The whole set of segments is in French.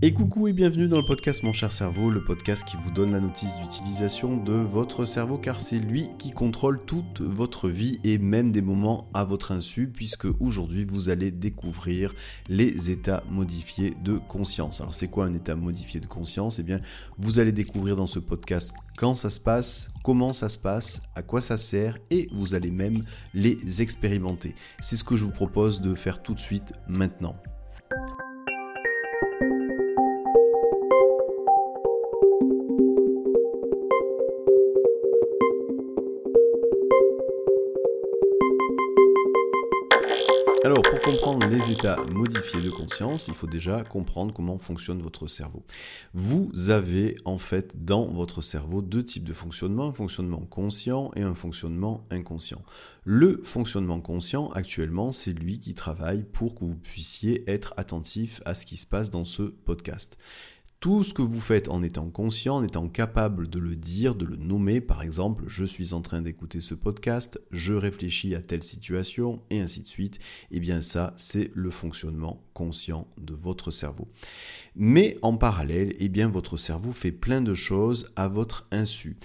Et coucou et bienvenue dans le podcast Mon cher cerveau, le podcast qui vous donne la notice d'utilisation de votre cerveau car c'est lui qui contrôle toute votre vie et même des moments à votre insu puisque aujourd'hui vous allez découvrir les états modifiés de conscience. Alors c'est quoi un état modifié de conscience? Eh bien vous allez découvrir dans ce podcast quand ça se passe, comment ça se passe, à quoi ça sert et vous allez même les expérimenter. C'est ce que je vous propose de faire tout de suite maintenant. Comprendre les états modifiés de conscience, il faut déjà comprendre comment fonctionne votre cerveau. Vous avez en fait dans votre cerveau deux types de fonctionnement, un fonctionnement conscient et un fonctionnement inconscient. Le fonctionnement conscient, actuellement, c'est lui qui travaille pour que vous puissiez être attentif à ce qui se passe dans ce podcast. Tout ce que vous faites en étant conscient, en étant capable de le dire, de le nommer, par exemple, je suis en train d'écouter ce podcast, je réfléchis à telle situation, et ainsi de suite, eh bien ça, c'est le fonctionnement conscient de votre cerveau. Mais en parallèle, eh bien votre cerveau fait plein de choses à votre insu.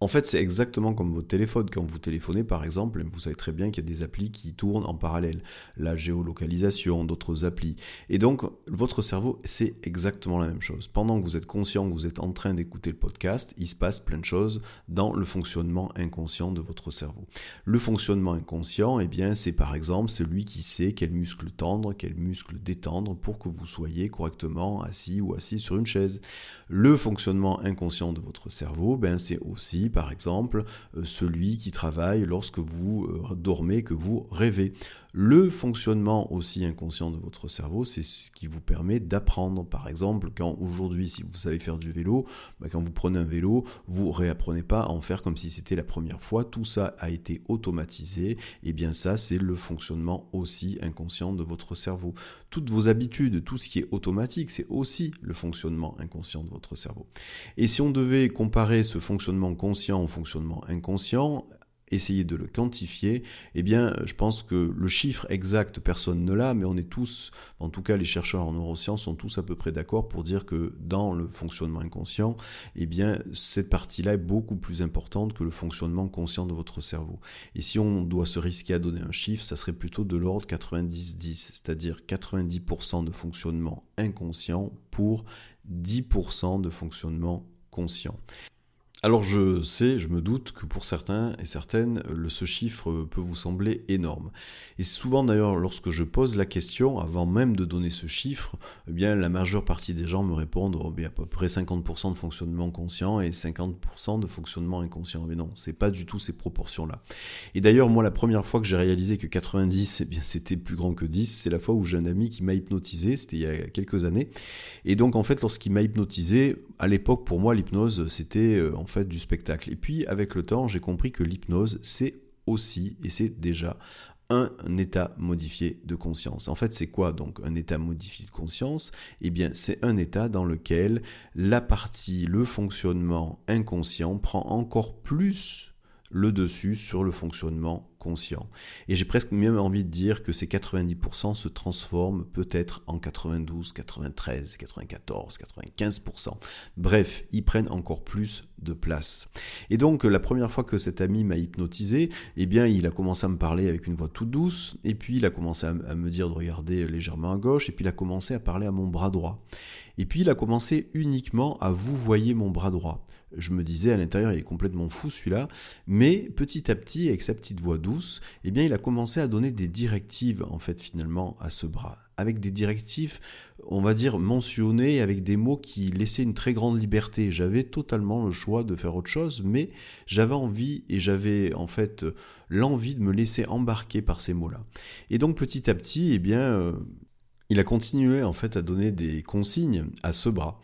En fait, c'est exactement comme votre téléphone. Quand vous téléphonez, par exemple, vous savez très bien qu'il y a des applis qui tournent en parallèle. La géolocalisation, d'autres applis. Et donc, votre cerveau, c'est exactement la même chose. Pendant que vous êtes conscient que vous êtes en train d'écouter le podcast, il se passe plein de choses dans le fonctionnement inconscient de votre cerveau. Le fonctionnement inconscient, eh bien, c'est par exemple celui qui sait quel muscle tendre, quel muscle détendre pour que vous soyez correctement assis ou assis sur une chaise. Le fonctionnement inconscient de votre cerveau, ben, c'est aussi par exemple, euh, celui qui travaille lorsque vous euh, dormez, que vous rêvez. Le fonctionnement aussi inconscient de votre cerveau, c'est ce qui vous permet d'apprendre. Par exemple, quand aujourd'hui, si vous savez faire du vélo, bah, quand vous prenez un vélo, vous réapprenez pas à en faire comme si c'était la première fois. Tout ça a été automatisé. Et eh bien ça, c'est le fonctionnement aussi inconscient de votre cerveau. Toutes vos habitudes, tout ce qui est automatique, c'est aussi le fonctionnement inconscient de votre cerveau. Et si on devait comparer ce fonctionnement conscient au fonctionnement inconscient, essayer de le quantifier, eh bien, je pense que le chiffre exact, personne ne l'a, mais on est tous, en tout cas les chercheurs en neurosciences sont tous à peu près d'accord pour dire que dans le fonctionnement inconscient, eh bien, cette partie-là est beaucoup plus importante que le fonctionnement conscient de votre cerveau. Et si on doit se risquer à donner un chiffre, ça serait plutôt de l'ordre 90-10, c'est-à-dire 90% de fonctionnement inconscient pour 10% de fonctionnement conscient. Alors je sais, je me doute que pour certains et certaines, ce chiffre peut vous sembler énorme. Et souvent d'ailleurs, lorsque je pose la question, avant même de donner ce chiffre, eh bien la majeure partie des gens me répondent oh, bien, à peu près 50% de fonctionnement conscient et 50% de fonctionnement inconscient. Mais non, c'est pas du tout ces proportions-là. Et d'ailleurs, moi, la première fois que j'ai réalisé que 90, eh c'était plus grand que 10, c'est la fois où j'ai un ami qui m'a hypnotisé, c'était il y a quelques années. Et donc en fait, lorsqu'il m'a hypnotisé, à l'époque pour moi l'hypnose c'était euh, du spectacle. Et puis avec le temps j'ai compris que l'hypnose c'est aussi et c'est déjà un état modifié de conscience. En fait, c'est quoi donc un état modifié de conscience? Eh bien, c'est un état dans lequel la partie, le fonctionnement inconscient prend encore plus le dessus sur le fonctionnement conscient. Et j'ai presque même envie de dire que ces 90% se transforment peut-être en 92, 93, 94, 95%. Bref, ils prennent encore plus de place. Et donc la première fois que cet ami m'a hypnotisé, eh bien il a commencé à me parler avec une voix toute douce, et puis il a commencé à me dire de regarder légèrement à gauche, et puis il a commencé à parler à mon bras droit. Et puis il a commencé uniquement à vous voyez mon bras droit. Je me disais à l'intérieur, il est complètement fou celui-là. Mais petit à petit, avec sa petite voix douce, eh bien, il a commencé à donner des directives, en fait, finalement, à ce bras. Avec des directives, on va dire, mentionnées, avec des mots qui laissaient une très grande liberté. J'avais totalement le choix de faire autre chose, mais j'avais envie et j'avais, en fait, l'envie de me laisser embarquer par ces mots-là. Et donc, petit à petit, eh bien, euh, il a continué, en fait, à donner des consignes à ce bras.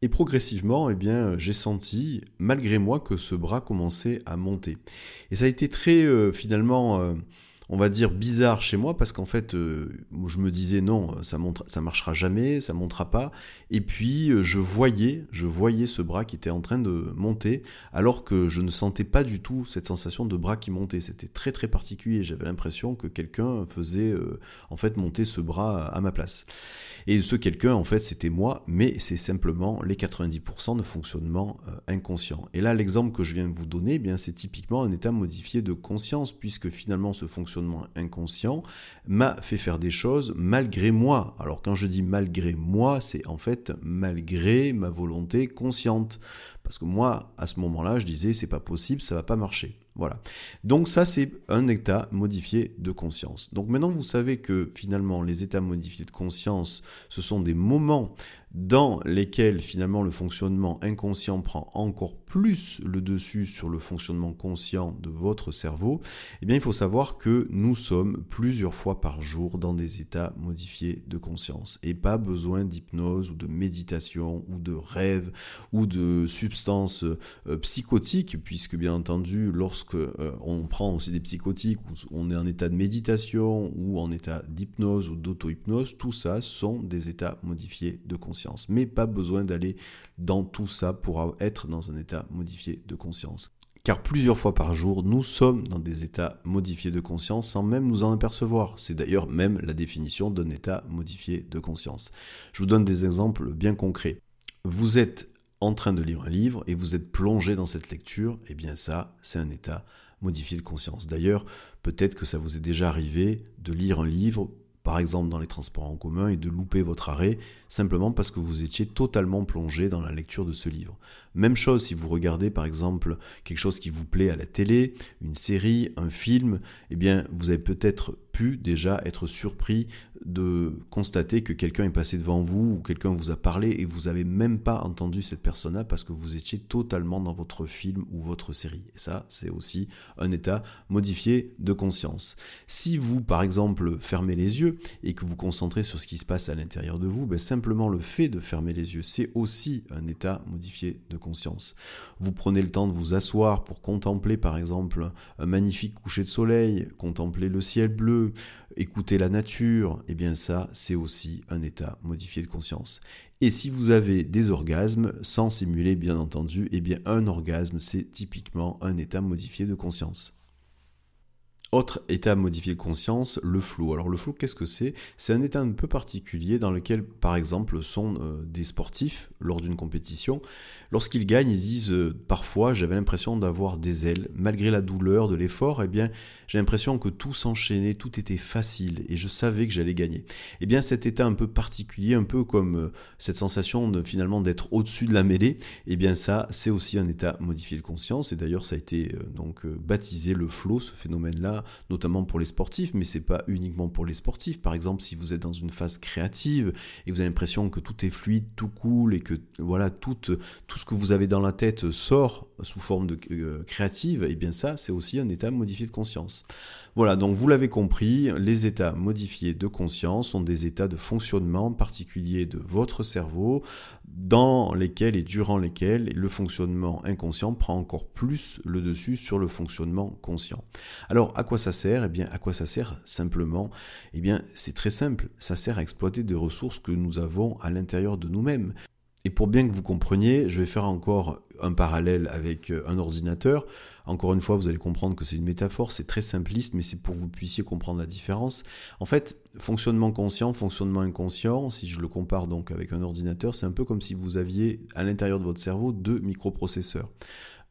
Et progressivement, eh bien, j'ai senti, malgré moi, que ce bras commençait à monter. Et ça a été très, euh, finalement, euh, on va dire, bizarre chez moi parce qu'en fait, euh, je me disais non, ça ça marchera jamais, ça montera pas. Et puis, euh, je voyais, je voyais ce bras qui était en train de monter, alors que je ne sentais pas du tout cette sensation de bras qui montait. C'était très très particulier. J'avais l'impression que quelqu'un faisait euh, en fait monter ce bras à ma place. Et ce quelqu'un, en fait, c'était moi, mais c'est simplement les 90% de fonctionnement inconscient. Et là, l'exemple que je viens de vous donner, eh bien, c'est typiquement un état modifié de conscience, puisque finalement, ce fonctionnement inconscient m'a fait faire des choses malgré moi. Alors quand je dis malgré moi, c'est en fait malgré ma volonté consciente. Parce que moi, à ce moment-là, je disais c'est pas possible, ça va pas marcher. Voilà. Donc ça, c'est un état modifié de conscience. Donc maintenant, vous savez que finalement, les états modifiés de conscience, ce sont des moments dans lesquels finalement le fonctionnement inconscient prend encore plus le dessus sur le fonctionnement conscient de votre cerveau, eh bien il faut savoir que nous sommes plusieurs fois par jour dans des états modifiés de conscience et pas besoin d'hypnose ou de méditation ou de rêve ou de substances euh, psychotiques puisque bien entendu lorsque euh, on prend aussi des psychotiques on est en état de méditation ou en état d'hypnose ou d'auto-hypnose, tout ça sont des états modifiés de conscience. Mais pas besoin d'aller dans tout ça pour être dans un état modifié de conscience. Car plusieurs fois par jour, nous sommes dans des états modifiés de conscience sans même nous en apercevoir. C'est d'ailleurs même la définition d'un état modifié de conscience. Je vous donne des exemples bien concrets. Vous êtes en train de lire un livre et vous êtes plongé dans cette lecture, et eh bien ça, c'est un état modifié de conscience. D'ailleurs, peut-être que ça vous est déjà arrivé de lire un livre par exemple dans les transports en commun, et de louper votre arrêt simplement parce que vous étiez totalement plongé dans la lecture de ce livre. Même chose si vous regardez par exemple quelque chose qui vous plaît à la télé, une série, un film, eh bien vous avez peut-être pu déjà être surpris de constater que quelqu'un est passé devant vous ou quelqu'un vous a parlé et vous n'avez même pas entendu cette personne-là parce que vous étiez totalement dans votre film ou votre série. Et ça, c'est aussi un état modifié de conscience. Si vous, par exemple, fermez les yeux et que vous concentrez sur ce qui se passe à l'intérieur de vous, ben simplement le fait de fermer les yeux, c'est aussi un état modifié de conscience. Vous prenez le temps de vous asseoir pour contempler, par exemple, un magnifique coucher de soleil, contempler le ciel bleu, écouter la nature, et eh bien ça, c'est aussi un état modifié de conscience. Et si vous avez des orgasmes, sans simuler bien entendu, et eh bien un orgasme, c'est typiquement un état modifié de conscience. Autre état modifié de conscience, le flow. Alors le flow, qu'est-ce que c'est? C'est un état un peu particulier dans lequel, par exemple, sont euh, des sportifs lors d'une compétition. Lorsqu'ils gagnent, ils disent euh, parfois, j'avais l'impression d'avoir des ailes. Malgré la douleur de l'effort, eh bien, j'ai l'impression que tout s'enchaînait, tout était facile et je savais que j'allais gagner. Eh bien, cet état un peu particulier, un peu comme euh, cette sensation de finalement d'être au-dessus de la mêlée, eh bien ça, c'est aussi un état modifié de conscience. Et d'ailleurs, ça a été donc baptisé le flow, ce phénomène-là notamment pour les sportifs, mais c'est pas uniquement pour les sportifs. Par exemple, si vous êtes dans une phase créative et vous avez l'impression que tout est fluide, tout coule et que voilà tout, tout ce que vous avez dans la tête sort sous forme de euh, créative, et eh bien ça, c'est aussi un état modifié de conscience. Voilà, donc vous l'avez compris, les états modifiés de conscience sont des états de fonctionnement particuliers de votre cerveau dans lesquels et durant lesquels le fonctionnement inconscient prend encore plus le dessus sur le fonctionnement conscient. Alors à quoi ça sert? Eh bien à quoi ça sert simplement? Eh bien c'est très simple, ça sert à exploiter des ressources que nous avons à l'intérieur de nous-mêmes. Et pour bien que vous compreniez, je vais faire encore un parallèle avec euh, un ordinateur. Encore une fois, vous allez comprendre que c'est une métaphore, c'est très simpliste, mais c'est pour que vous puissiez comprendre la différence. En fait, fonctionnement conscient, fonctionnement inconscient, si je le compare donc avec un ordinateur, c'est un peu comme si vous aviez à l'intérieur de votre cerveau deux microprocesseurs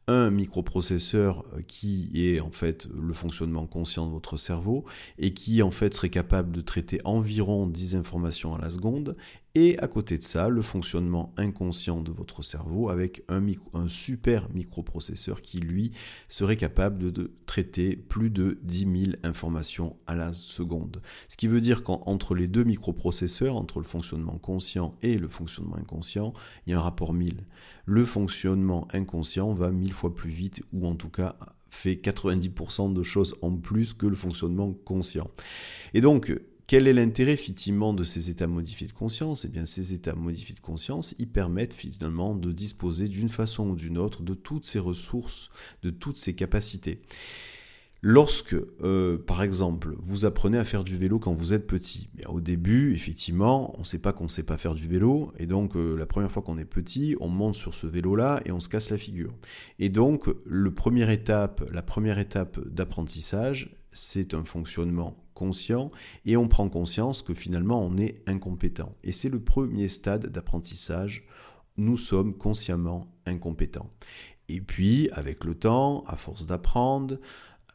un microprocesseur euh, qui est en fait le fonctionnement conscient de votre cerveau et qui en fait serait capable de traiter environ 10 informations à la seconde et à côté de ça le fonctionnement inconscient de votre cerveau avec un, super microprocesseur qui lui serait capable de, traiter plus de 10 000 informations à la seconde. Ce qui veut dire qu'entre les deux microprocesseurs, entre le fonctionnement conscient et le fonctionnement inconscient, il y a un rapport 1000 le fonctionnement inconscient va mille fois plus vite, ou en tout cas fait 90% de choses en plus que le fonctionnement conscient. Et donc, quel est l'intérêt effectivement de ces états modifiés de conscience? Eh bien, ces états modifiés de conscience, ils permettent finalement de disposer d'une façon ou d'une autre de toutes ces ressources, de toutes ces capacités. Lorsque, euh, par exemple, vous apprenez à faire du vélo quand vous êtes petit, au début, effectivement, on ne sait pas qu'on ne sait pas faire du vélo, et donc euh, la première fois qu'on est petit, on monte sur ce vélo-là et on se casse la figure. Et donc, la première étape d'apprentissage, c'est un fonctionnement conscient, et on prend conscience que finalement on est incompétent. Et c'est le premier stade d'apprentissage, nous sommes consciemment incompétents. Et puis, avec le temps, à force d'apprendre,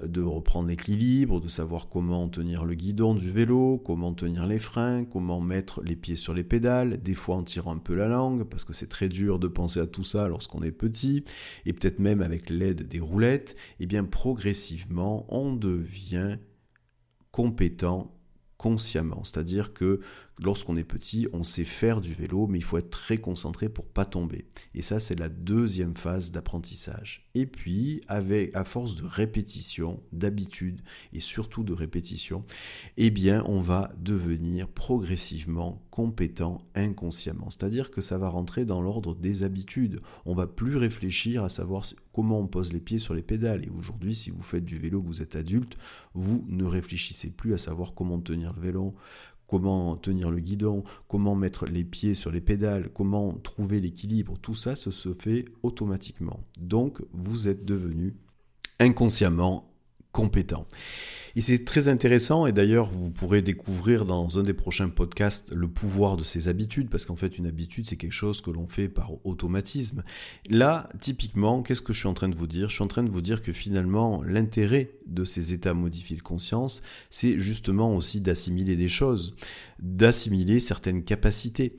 de reprendre l'équilibre, de savoir comment tenir le guidon du vélo, comment tenir les freins, comment mettre les pieds sur les pédales, des fois en tirant un peu la langue, parce que c'est très dur de penser à tout ça lorsqu'on est petit, et peut-être même avec l'aide des roulettes, et eh bien progressivement on devient compétent consciemment. C'est-à-dire que lorsqu'on est petit, on sait faire du vélo, mais il faut être très concentré pour pas tomber. Et ça, c'est la deuxième phase d'apprentissage. Et puis, avec, à force de répétition, d'habitude et surtout de répétition, eh bien, on va devenir progressivement compétent inconsciemment. C'est-à-dire que ça va rentrer dans l'ordre des habitudes. On va plus réfléchir à savoir comment on pose les pieds sur les pédales. Et aujourd'hui, si vous faites du vélo, que vous êtes adulte, vous ne réfléchissez plus à savoir comment tenir le vélo, comment tenir le guidon, comment mettre les pieds sur les pédales, comment trouver l'équilibre, tout ça, ça se fait automatiquement. Donc, vous êtes devenu inconsciemment compétent. Et c'est très intéressant, et d'ailleurs vous pourrez découvrir dans un des prochains podcasts le pouvoir de ces habitudes, parce qu'en fait une habitude c'est quelque chose que l'on fait par automatisme. Là, typiquement, qu'est-ce que je suis en train de vous dire? Je suis en train de vous dire que finalement l'intérêt de ces états modifiés de conscience, c'est justement aussi d'assimiler des choses, d'assimiler certaines capacités.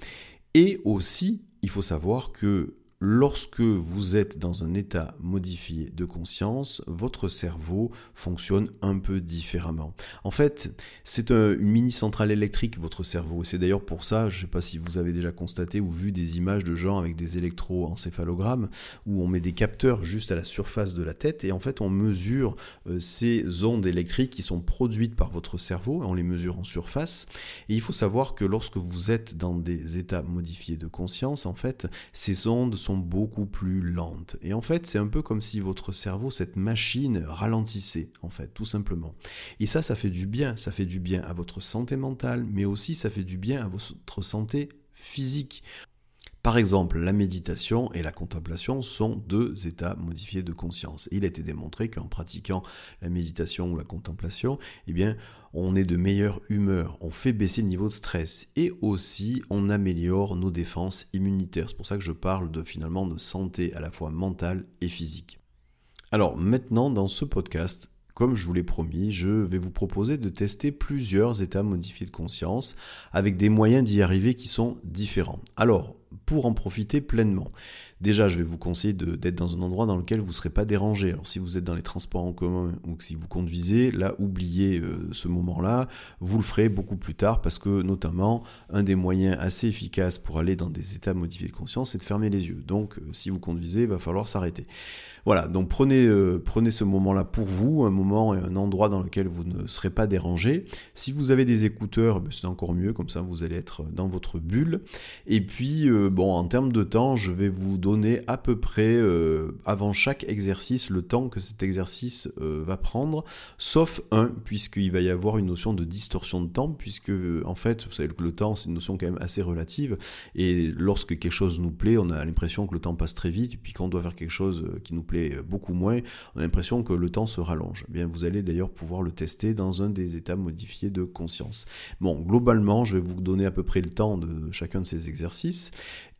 Et aussi, il faut savoir que Lorsque vous êtes dans un état modifié de conscience, votre cerveau fonctionne un peu différemment. En fait, c'est une mini centrale électrique, votre cerveau. C'est d'ailleurs pour ça, je ne sais pas si vous avez déjà constaté ou vu des images de gens avec des électroencéphalogrammes, où on met des capteurs juste à la surface de la tête, et en fait on mesure euh, ces ondes électriques qui sont produites par votre cerveau, on les mesure en surface. Et il faut savoir que lorsque vous êtes dans des états modifiés de conscience, en fait, ces ondes sont beaucoup plus lentes. Et en fait, c'est un peu comme si votre cerveau, cette machine, ralentissait, en fait, tout simplement. Et ça, ça fait du bien. Ça fait du bien à votre santé mentale, mais aussi ça fait du bien à votre santé physique. Par exemple, la méditation et la contemplation sont deux états modifiés de conscience. il a été démontré qu'en pratiquant la méditation ou la contemplation, eh bien, on est de meilleure humeur, on fait baisser le niveau de stress et aussi on améliore nos défenses immunitaires. C'est pour ça que je parle de finalement de santé à la fois mentale et physique. Alors maintenant dans ce podcast, comme je vous l'ai promis, je vais vous proposer de tester plusieurs états modifiés de conscience avec des moyens d'y arriver qui sont différents. Alors, pour en profiter pleinement. Déjà, je vais vous conseiller d'être dans un endroit dans lequel vous ne serez pas dérangé. Alors, si vous êtes dans les transports en commun ou si vous conduisez, là, oubliez euh, ce moment-là. Vous le ferez beaucoup plus tard parce que, notamment, un des moyens assez efficaces pour aller dans des états modifiés de conscience, c'est de fermer les yeux. Donc, euh, si vous conduisez, il va falloir s'arrêter. Voilà, donc prenez, euh, prenez ce moment-là pour vous, un moment et un endroit dans lequel vous ne serez pas dérangé. Si vous avez des écouteurs, ben, c'est encore mieux, comme ça vous allez être dans votre bulle. Et puis, bon, en termes de temps, je vais vous donner à peu près euh, avant chaque exercice le temps que cet exercice euh, va prendre, sauf un, puisqu'il va y avoir une notion de distorsion de temps, puisque en fait, vous savez que le temps, c'est une notion quand même assez relative, et lorsque quelque chose nous plaît, on a l'impression que le temps passe très vite, et puis quand on doit faire quelque chose euh, qui nous plaît beaucoup moins, on a l'impression que le temps se rallonge. Eh bien, vous allez d'ailleurs pouvoir le tester dans un des états modifiés de conscience. Bon, globalement, je vais vous donner à peu près le temps de chacun de ces exercices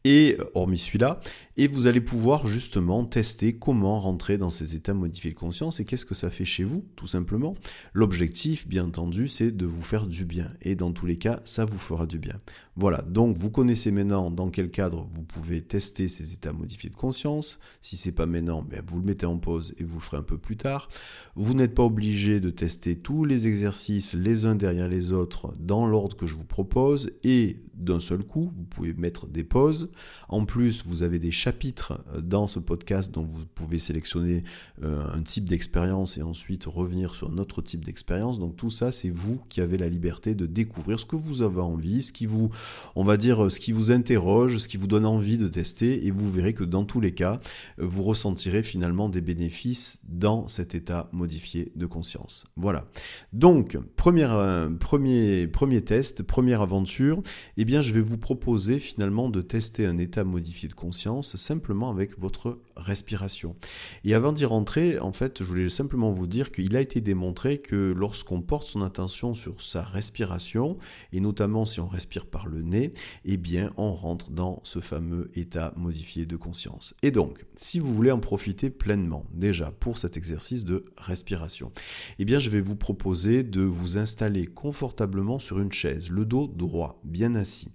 et hormis celui-là, et vous allez pouvoir justement tester comment rentrer dans ces états modifiés de conscience et qu'est-ce que ça fait chez vous, tout simplement. L'objectif, bien entendu, c'est de vous faire du bien, et dans tous les cas, ça vous fera du bien. Voilà, donc vous connaissez maintenant dans quel cadre vous pouvez tester ces états modifiés de conscience. Si c'est pas maintenant, ben vous le mettez en pause et vous le ferez un peu plus tard. Vous n'êtes pas obligé de tester tous les exercices les uns derrière les autres dans l'ordre que je vous propose et d'un seul coup, vous pouvez mettre des pauses En plus, vous avez des euh, dans ce podcast dont vous pouvez sélectionner euh, un type d'expérience et ensuite revenir sur un autre type d'expérience. Donc tout ça, c'est vous qui avez la liberté de découvrir ce que vous avez envie, ce qui vous, on va dire, ce qui vous interroge, ce qui vous donne envie de tester, et vous verrez que dans tous les cas, vous ressentirez finalement des bénéfices dans cet état modifié de conscience. Voilà. Donc, première, euh, premier, premier test, première aventure, eh bien, je vais vous proposer finalement de tester un état modifié de conscience simplement avec votre respiration. Et avant d'y rentrer, en fait, je voulais simplement vous dire qu'il a été démontré que lorsqu'on porte son attention sur sa respiration, et notamment si on respire par le nez, eh bien, on rentre dans ce fameux état modifié de conscience. Et donc, si vous voulez en profiter pleinement, déjà pour cet exercice de respiration, eh bien, je vais vous proposer de vous installer confortablement sur une chaise, le dos droit, bien assis.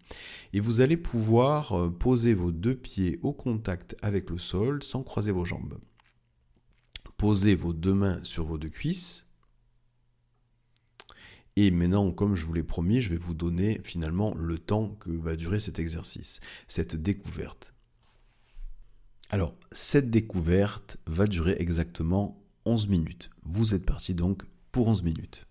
Et vous allez pouvoir euh, poser vos deux pieds au contact avec le sol sans croiser vos jambes. Posez vos deux mains sur vos deux cuisses. Et maintenant, comme je vous l'ai promis, je vais vous donner finalement le temps que va durer cet exercice, cette découverte. Alors, cette découverte va durer exactement 11 minutes. Vous êtes parti donc pour 11 minutes.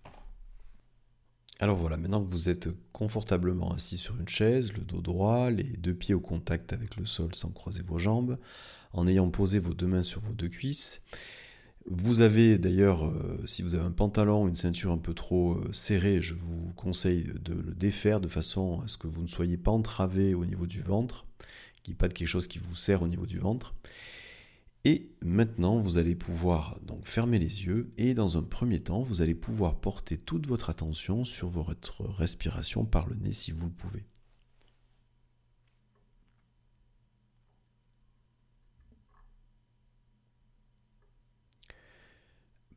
Alors voilà, maintenant que vous êtes confortablement assis sur une chaise, le dos droit, les deux pieds au contact avec le sol sans croiser vos jambes, en ayant posé vos deux mains sur vos deux cuisses, vous avez d'ailleurs, euh, si vous avez un pantalon ou une ceinture un peu trop euh, serrée, je vous conseille de le défaire de façon à ce que vous ne soyez pas entravé au niveau du ventre, qu'il n'y ait pas de quelque chose qui vous serre au niveau du ventre. Et maintenant, vous allez pouvoir donc fermer les yeux et dans un premier temps, vous allez pouvoir porter toute votre attention sur votre respiration par le nez si vous le pouvez.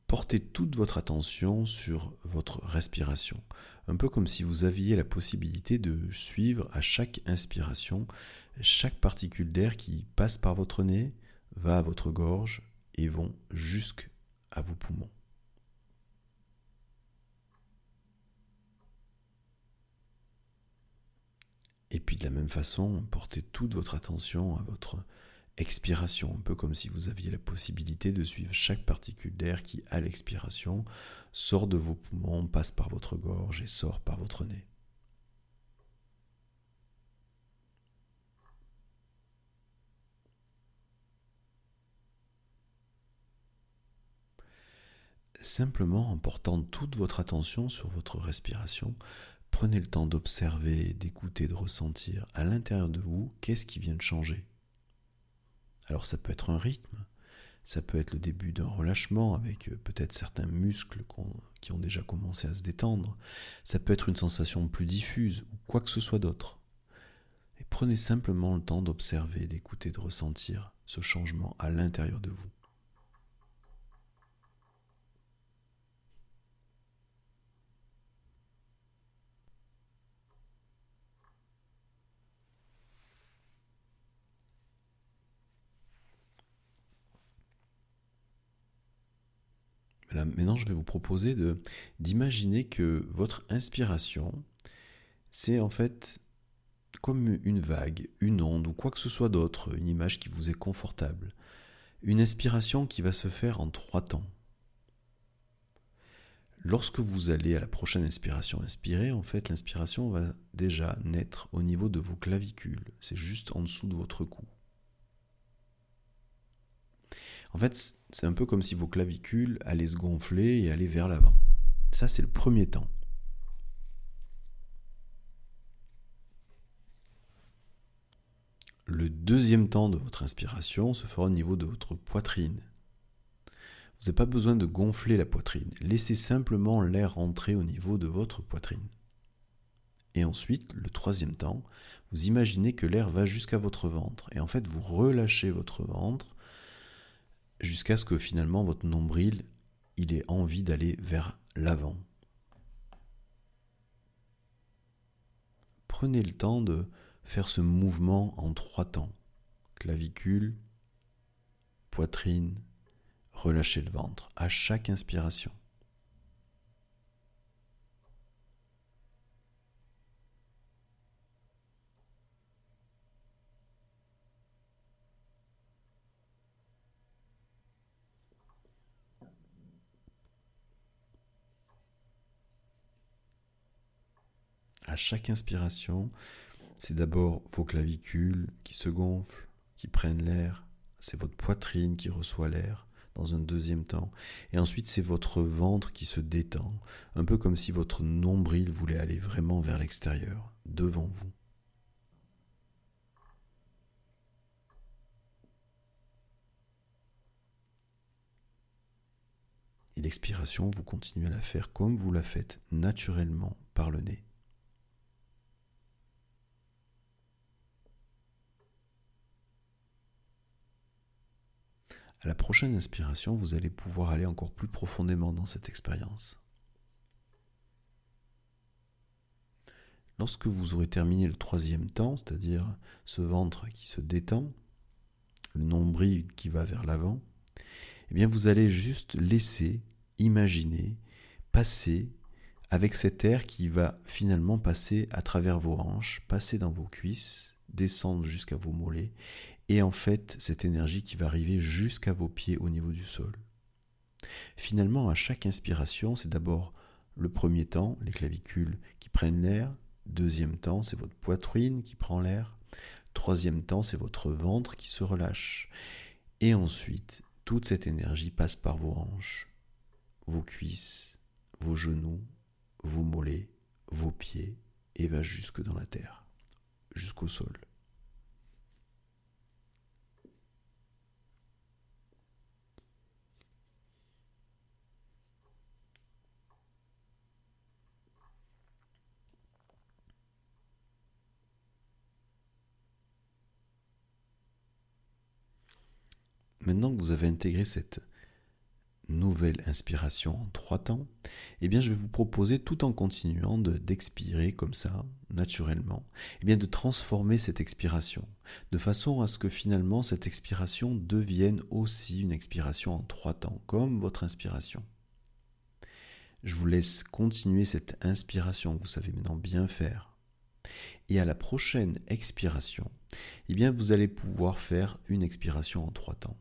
Portez toute votre attention sur votre respiration, un peu comme si vous aviez la possibilité de suivre à chaque inspiration chaque particule d'air qui passe par votre nez va à votre gorge et vont jusqu'à vos poumons. Et puis de la même façon, portez toute votre attention à votre expiration, un peu comme si vous aviez la possibilité de suivre chaque particule d'air qui, à l'expiration, sort de vos poumons, passe par votre gorge et sort par votre nez. Simplement en portant toute votre attention sur votre respiration, prenez le temps d'observer, d'écouter, de ressentir à l'intérieur de vous qu'est-ce qui vient de changer. Alors ça peut être un rythme, ça peut être le début d'un relâchement avec euh, peut-être certains muscles qui ont déjà commencé à se détendre, ça peut être une sensation plus diffuse ou quoi que ce soit d'autre. Et prenez simplement le temps d'observer, d'écouter, de ressentir ce changement à l'intérieur de vous. Maintenant, je vais vous proposer d'imaginer que votre inspiration, c'est en fait comme une vague, une onde ou quoi que ce soit d'autre, une image qui vous est confortable. Une inspiration qui va se faire en trois temps. Lorsque vous allez à la prochaine inspiration inspirer, en fait, l'inspiration va déjà naître au niveau de vos clavicules. C'est juste en dessous de votre cou. En fait, c'est un peu comme si vos clavicules allaient se gonfler et aller vers l'avant. Ça, c'est le premier temps. Le deuxième temps de votre inspiration se fera au niveau de votre poitrine. Vous n'avez pas besoin de gonfler la poitrine. Laissez simplement l'air rentrer au niveau de votre poitrine. Et ensuite, le troisième temps, vous imaginez que l'air va jusqu'à votre ventre. Et en fait, vous relâchez votre ventre jusqu'à ce que finalement votre nombril, il ait envie d'aller vers l'avant. Prenez le temps de faire ce mouvement en trois temps. Clavicule, poitrine, relâchez le ventre à chaque inspiration. À chaque inspiration, c'est d'abord vos clavicules qui se gonflent, qui prennent l'air, c'est votre poitrine qui reçoit l'air dans un deuxième temps, et ensuite c'est votre ventre qui se détend, un peu comme si votre nombril voulait aller vraiment vers l'extérieur, devant vous. Et l'expiration, vous continuez à la faire comme vous la faites naturellement par le nez. À la prochaine inspiration, vous allez pouvoir aller encore plus profondément dans cette expérience. Lorsque vous aurez terminé le troisième temps, c'est-à-dire ce ventre qui se détend, le nombril qui va vers l'avant, eh bien vous allez juste laisser, imaginer, passer avec cet air qui va finalement passer à travers vos hanches, passer dans vos cuisses, descendre jusqu'à vos mollets, et en fait cette énergie qui va arriver jusqu'à vos pieds au niveau du sol. Finalement, à chaque inspiration, c'est d'abord le premier temps, les clavicules qui prennent l'air, deuxième temps, c'est votre poitrine qui prend l'air, troisième temps, c'est votre ventre qui se relâche, et ensuite, toute cette énergie passe par vos hanches, vos cuisses, vos genoux, vos mollets, vos pieds, et va jusque dans la terre, jusqu'au sol. Maintenant que vous avez intégré cette nouvelle inspiration en trois temps, eh bien je vais vous proposer, tout en continuant d'expirer comme ça, naturellement, eh bien de transformer cette expiration, de façon à ce que finalement cette expiration devienne aussi une expiration en trois temps, comme votre inspiration. Je vous laisse continuer cette inspiration que vous savez maintenant bien faire. Et à la prochaine expiration, eh bien vous allez pouvoir faire une expiration en trois temps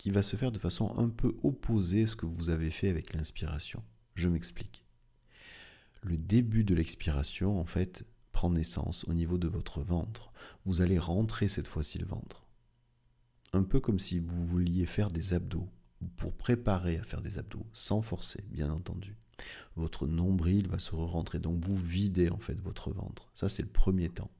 qui va se faire de façon un peu opposée à ce que vous avez fait avec l'inspiration. Je m'explique. Le début de l'expiration, en fait, prend naissance au niveau de votre ventre. Vous allez rentrer cette fois-ci le ventre. Un peu comme si vous vouliez faire des abdos, pour préparer à faire des abdos, sans forcer, bien entendu. Votre nombril va se re-rentrer, donc vous videz en fait votre ventre. Ça, c'est le premier temps.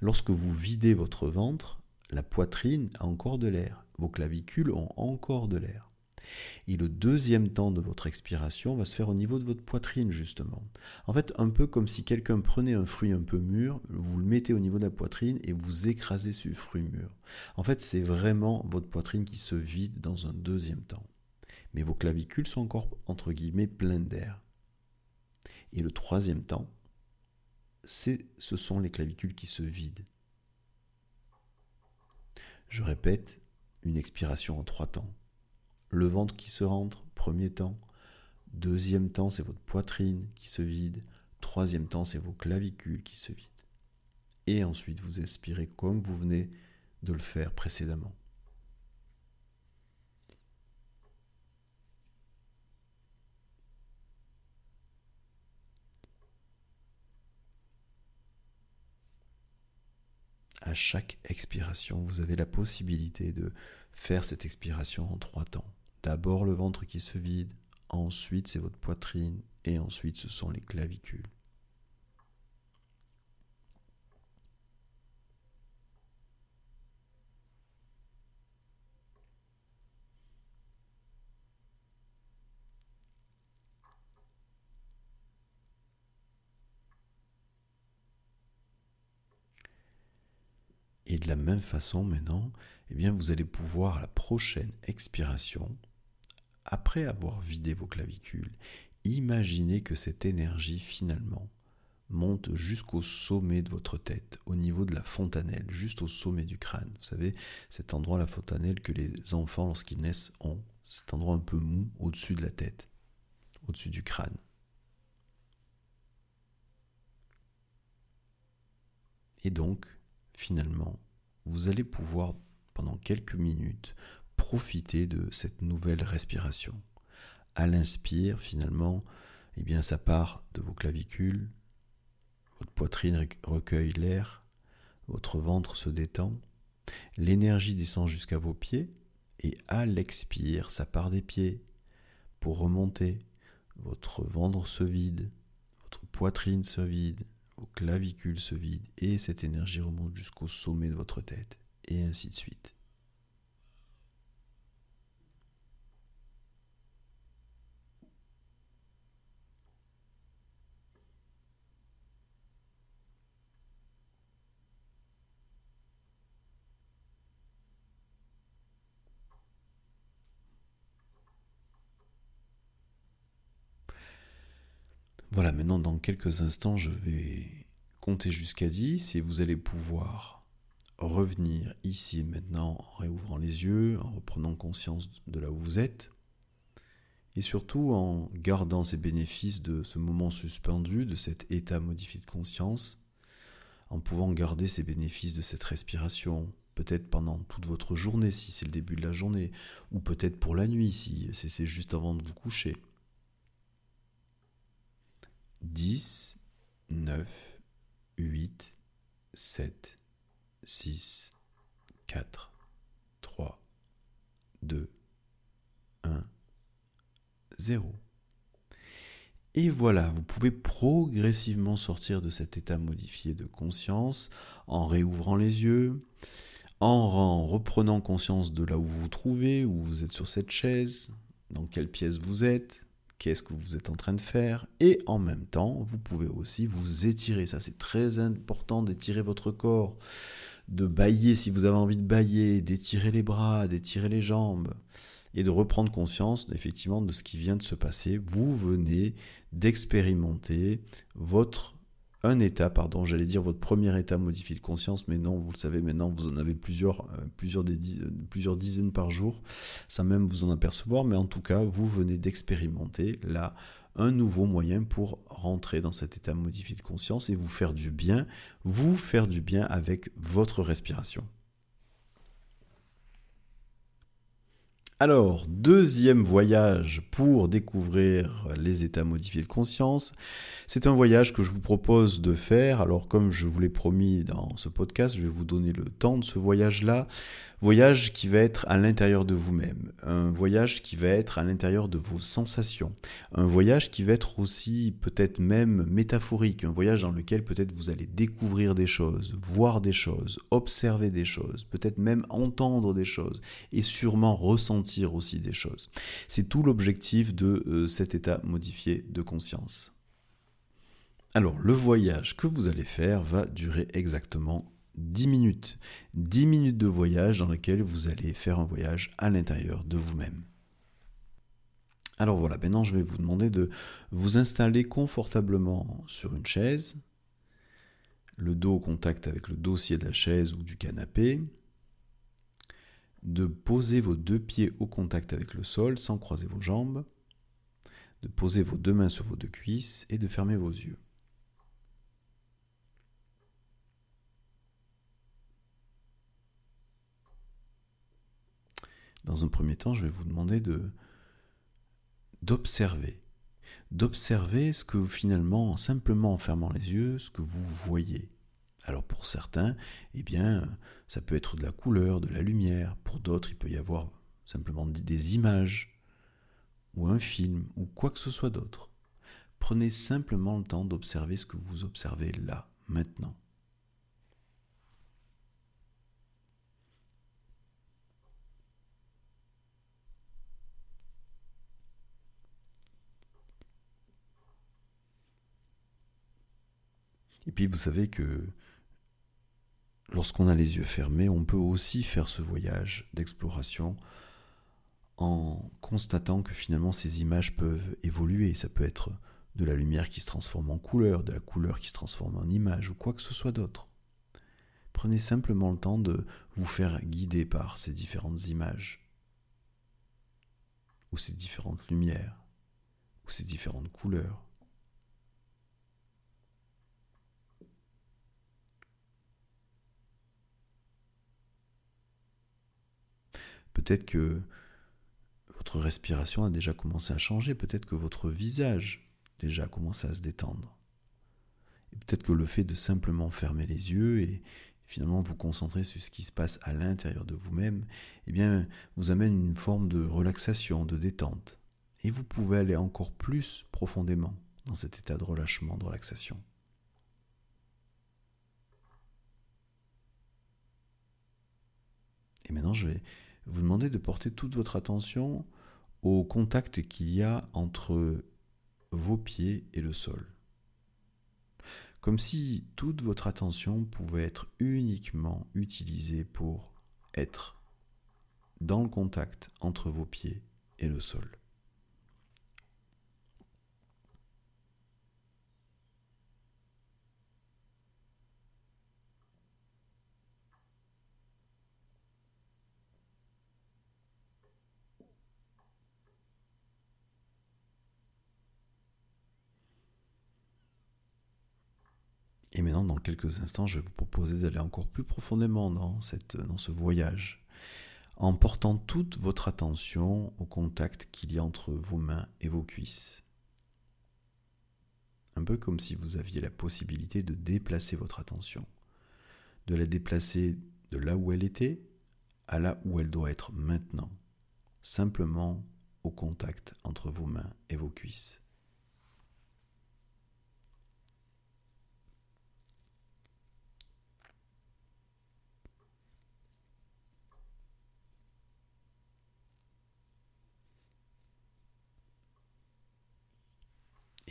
Lorsque vous videz votre ventre, la poitrine a encore de l'air, vos clavicules ont encore de l'air. Et le deuxième temps de votre expiration va se faire au niveau de votre poitrine, justement. En fait, un peu comme si quelqu'un prenait un fruit un peu mûr, vous le mettez au niveau de la poitrine et vous écrasez ce fruit mûr. En fait, c'est vraiment votre poitrine qui se vide dans un deuxième temps. Mais vos clavicules sont encore, entre guillemets, pleines d'air. Et le troisième temps, ce sont les clavicules qui se vident. Je répète, une expiration en trois temps. Le ventre qui se rentre, premier temps. Deuxième temps, c'est votre poitrine qui se vide. Troisième temps, c'est vos clavicules qui se vident. Et ensuite, vous expirez comme vous venez de le faire précédemment. à chaque expiration, vous avez la possibilité de faire cette expiration en trois temps. D'abord le ventre qui se vide, ensuite c'est votre poitrine et ensuite ce sont les clavicules. La même façon maintenant, eh bien vous allez pouvoir à la prochaine expiration, après avoir vidé vos clavicules, imaginer que cette énergie finalement monte jusqu'au sommet de votre tête, au niveau de la fontanelle, juste au sommet du crâne. Vous savez, cet endroit, la fontanelle, que les enfants, lorsqu'ils naissent, ont, cet endroit un peu mou au-dessus de la tête, au-dessus du crâne. Et donc, finalement, vous allez pouvoir, pendant quelques minutes, profiter de cette nouvelle respiration. À l'inspire, finalement, eh bien, ça part de vos clavicules, votre poitrine recueille l'air, votre ventre se détend, l'énergie descend jusqu'à vos pieds, et à l'expire, ça part des pieds pour remonter. Votre ventre se vide, votre poitrine se vide, vos clavicules se vident, et cette énergie remonte jusqu'au sommet de votre tête, et ainsi de suite. Voilà, maintenant dans quelques instants, je vais compter jusqu'à 10 et vous allez pouvoir revenir ici et maintenant en réouvrant les yeux, en reprenant conscience de là où vous êtes et surtout en gardant ces bénéfices de ce moment suspendu, de cet état modifié de conscience, en pouvant garder ces bénéfices de cette respiration, peut-être pendant toute votre journée si c'est le début de la journée, ou peut-être pour la nuit si c'est juste avant de vous coucher. 10, 9, 8, 7, 6, 4, 3, 2, 1, 0. Et voilà, vous pouvez progressivement sortir de cet état modifié de conscience en réouvrant les yeux, en reprenant conscience de là où vous vous trouvez, où vous êtes sur cette chaise, dans quelle pièce vous êtes, qu'est-ce que vous êtes en train de faire, et en même temps, vous pouvez aussi vous étirer. Ça, c'est très important d'étirer votre corps, de bailler si vous avez envie de bailler, d'étirer les bras, d'étirer les jambes, et de reprendre conscience effectivement de ce qui vient de se passer. Vous venez d'expérimenter votre un état, pardon, j'allais dire votre premier état modifié de conscience, mais non, vous le savez maintenant, vous en avez plusieurs, euh, des euh, dizaines par jour, sans même vous en apercevoir, mais en tout cas, vous venez d'expérimenter là un nouveau moyen pour rentrer dans cet état modifié de conscience et vous faire du bien, vous faire du bien avec votre respiration. Alors, deuxième voyage pour découvrir les états modifiés de conscience. C'est un voyage que je vous propose de faire. Alors, comme je vous l'ai promis dans ce podcast, je vais vous donner le temps de ce voyage-là. Voyage qui va être à l'intérieur de vous-même, un voyage qui va être à l'intérieur de vos sensations, un voyage qui va être aussi peut-être même métaphorique, un voyage dans lequel peut-être vous allez découvrir des choses, voir des choses, observer des choses, peut-être même entendre des choses et sûrement ressentir aussi des choses. C'est tout l'objectif de euh, cet état modifié de conscience. Alors, le voyage que vous allez faire va durer exactement 10 minutes. 10 minutes de voyage dans lequel vous allez faire un voyage à l'intérieur de vous-même. Alors voilà, maintenant je vais vous demander de vous installer confortablement sur une chaise, le dos au contact avec le dossier de la chaise ou du canapé, de poser vos deux pieds au contact avec le sol sans croiser vos jambes, de poser vos deux mains sur vos deux cuisses et de fermer vos yeux. Dans un premier temps, je vais vous demander de d'observer, d'observer ce que finalement, simplement en fermant les yeux, ce que vous voyez. Alors pour certains, eh bien, ça peut être de la couleur, de la lumière. Pour d'autres, il peut y avoir simplement des images, ou un film, ou quoi que ce soit d'autre. Prenez simplement le temps d'observer ce que vous observez là, maintenant. Et puis vous savez que lorsqu'on a les yeux fermés, on peut aussi faire ce voyage d'exploration en constatant que finalement ces images peuvent évoluer. Ça peut être de la lumière qui se transforme en couleur, de la couleur qui se transforme en image ou quoi que ce soit d'autre. Prenez simplement le temps de vous faire guider par ces différentes images, ou ces différentes lumières, ou ces différentes couleurs. Peut-être que votre respiration a déjà commencé à changer, peut-être que votre visage déjà a commencé à se détendre. Peut-être que le fait de simplement fermer les yeux et finalement vous concentrer sur ce qui se passe à l'intérieur de vous-même, eh bien, vous amène une forme de relaxation, de détente. Et vous pouvez aller encore plus profondément dans cet état de relâchement, de relaxation. Et maintenant, je vais vous demander de porter toute votre attention au contact qu'il y a entre vos pieds et le sol comme si toute votre attention pouvait être uniquement utilisée pour être dans le contact entre vos pieds et le sol. Et maintenant, dans quelques instants, je vais vous proposer d'aller encore plus profondément dans, cette, dans ce voyage, en portant toute votre attention au contact qu'il y a entre vos mains et vos cuisses. Un peu comme si vous aviez la possibilité de déplacer votre attention, de la déplacer de là où elle était à là où elle doit être maintenant, simplement au contact entre vos mains et vos cuisses.